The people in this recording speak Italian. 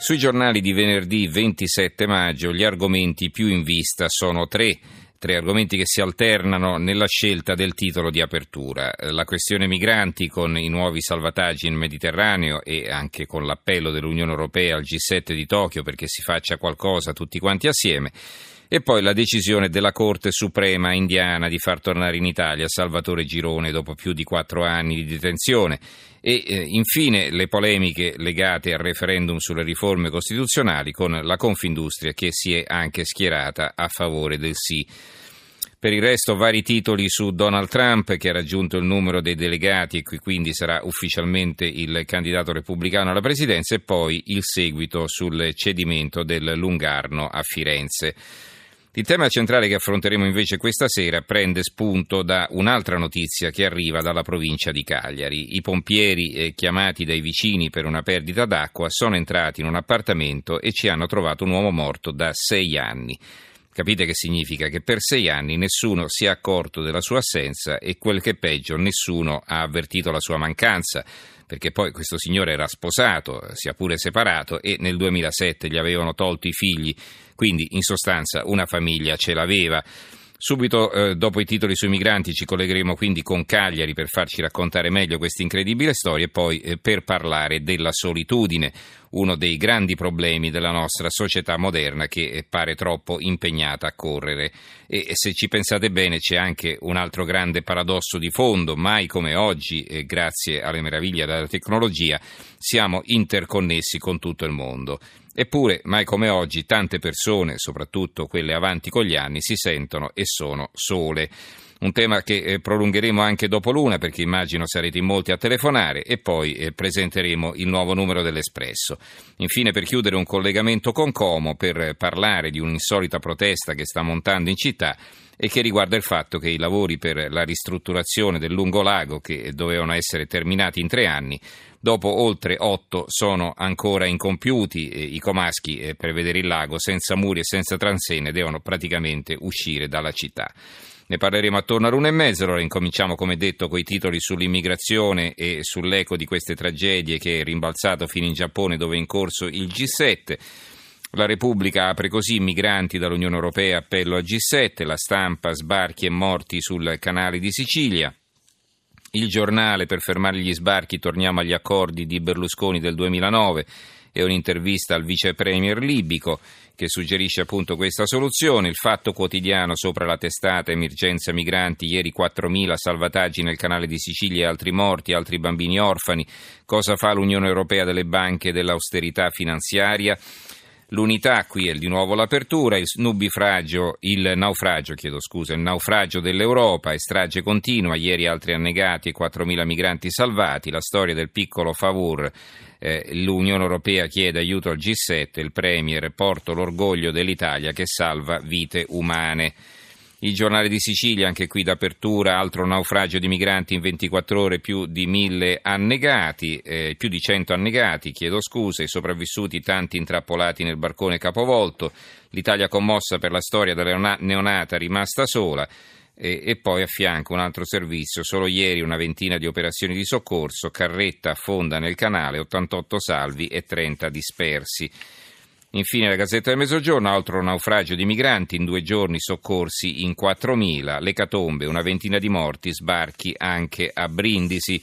Sui giornali di venerdì 27 maggio gli argomenti più in vista sono tre. Tre argomenti che si alternano nella scelta del titolo di apertura. La questione migranti con i nuovi salvataggi in Mediterraneo e anche con l'appello dell'Unione Europea al G7 di Tokyo perché si faccia qualcosa tutti quanti assieme. E poi la decisione della Corte Suprema indiana di far tornare in Italia Salvatore Girone dopo più di quattro anni di detenzione. E eh, infine le polemiche legate al referendum sulle riforme costituzionali con la Confindustria che si è anche schierata a favore del sì. Per il resto vari titoli su Donald Trump che ha raggiunto il numero dei delegati e quindi sarà ufficialmente il candidato repubblicano alla presidenza e poi il seguito sul cedimento del Lungarno a Firenze. Il tema centrale che affronteremo invece questa sera prende spunto da un'altra notizia che arriva dalla provincia di Cagliari. I pompieri eh, chiamati dai vicini per una perdita d'acqua sono entrati in un appartamento e ci hanno trovato un uomo morto da sei anni. Capite che significa? Che per sei anni nessuno si è accorto della sua assenza e quel che è peggio, nessuno ha avvertito la sua mancanza, perché poi questo signore era sposato, sia pure separato e nel 2007 gli avevano tolto i figli, quindi in sostanza una famiglia ce l'aveva. Subito eh, dopo i titoli sui migranti ci collegheremo quindi con Cagliari per farci raccontare meglio questa incredibile storia e poi eh, per parlare della solitudine, uno dei grandi problemi della nostra società moderna che eh, pare troppo impegnata a correre. E, se ci pensate bene c'è anche un altro grande paradosso di fondo, mai come oggi, eh, grazie alle meraviglie della tecnologia, siamo interconnessi con tutto il mondo. Eppure, mai come oggi, tante persone, soprattutto quelle avanti con gli anni, si sentono e sono sole. Un tema che eh, prolungheremo anche dopo l'una perché immagino sarete in molti a telefonare e poi eh, presenteremo il nuovo numero dell'Espresso. Infine per chiudere un collegamento con Como per parlare di un'insolita protesta che sta montando in città e che riguarda il fatto che i lavori per la ristrutturazione del lungolago che dovevano essere terminati in tre anni dopo oltre otto sono ancora incompiuti. I comaschi eh, per vedere il lago senza muri e senza transenne devono praticamente uscire dalla città. Ne parleremo attorno all'una e mezza, allora incominciamo come detto con i titoli sull'immigrazione e sull'eco di queste tragedie che è rimbalzato fino in Giappone dove è in corso il G7. La Repubblica apre così migranti dall'Unione Europea, appello al G7, la stampa sbarchi e morti sul canale di Sicilia. Il giornale per fermare gli sbarchi torniamo agli accordi di Berlusconi del 2009 e un'intervista al vice premier libico che suggerisce appunto questa soluzione. Il fatto quotidiano sopra la testata emergenza migranti, ieri 4.000 salvataggi nel canale di Sicilia e altri morti, altri bambini orfani. Cosa fa l'Unione Europea delle banche e dell'austerità finanziaria? L'unità qui è di nuovo l'apertura, il nubifragio, il naufragio, chiedo scusa, il naufragio dell'Europa, strage continua, ieri altri annegati e 4.000 migranti salvati, la storia del piccolo Favur, eh, l'Unione Europea chiede aiuto al G7, il Premier porto l'orgoglio dell'Italia che salva vite umane. Il giornale di Sicilia, anche qui d'apertura, altro naufragio di migranti in 24 ore, più di mille annegati, eh, più di 100 annegati, chiedo scusa, i sopravvissuti tanti intrappolati nel barcone capovolto, l'Italia commossa per la storia della neonata rimasta sola e poi a fianco un altro servizio, solo ieri una ventina di operazioni di soccorso, carretta affonda nel canale, 88 salvi e 30 dispersi. Infine la Gazzetta del Mezzogiorno, altro naufragio di migranti, in due giorni soccorsi in 4.000, le catombe, una ventina di morti, sbarchi anche a Brindisi.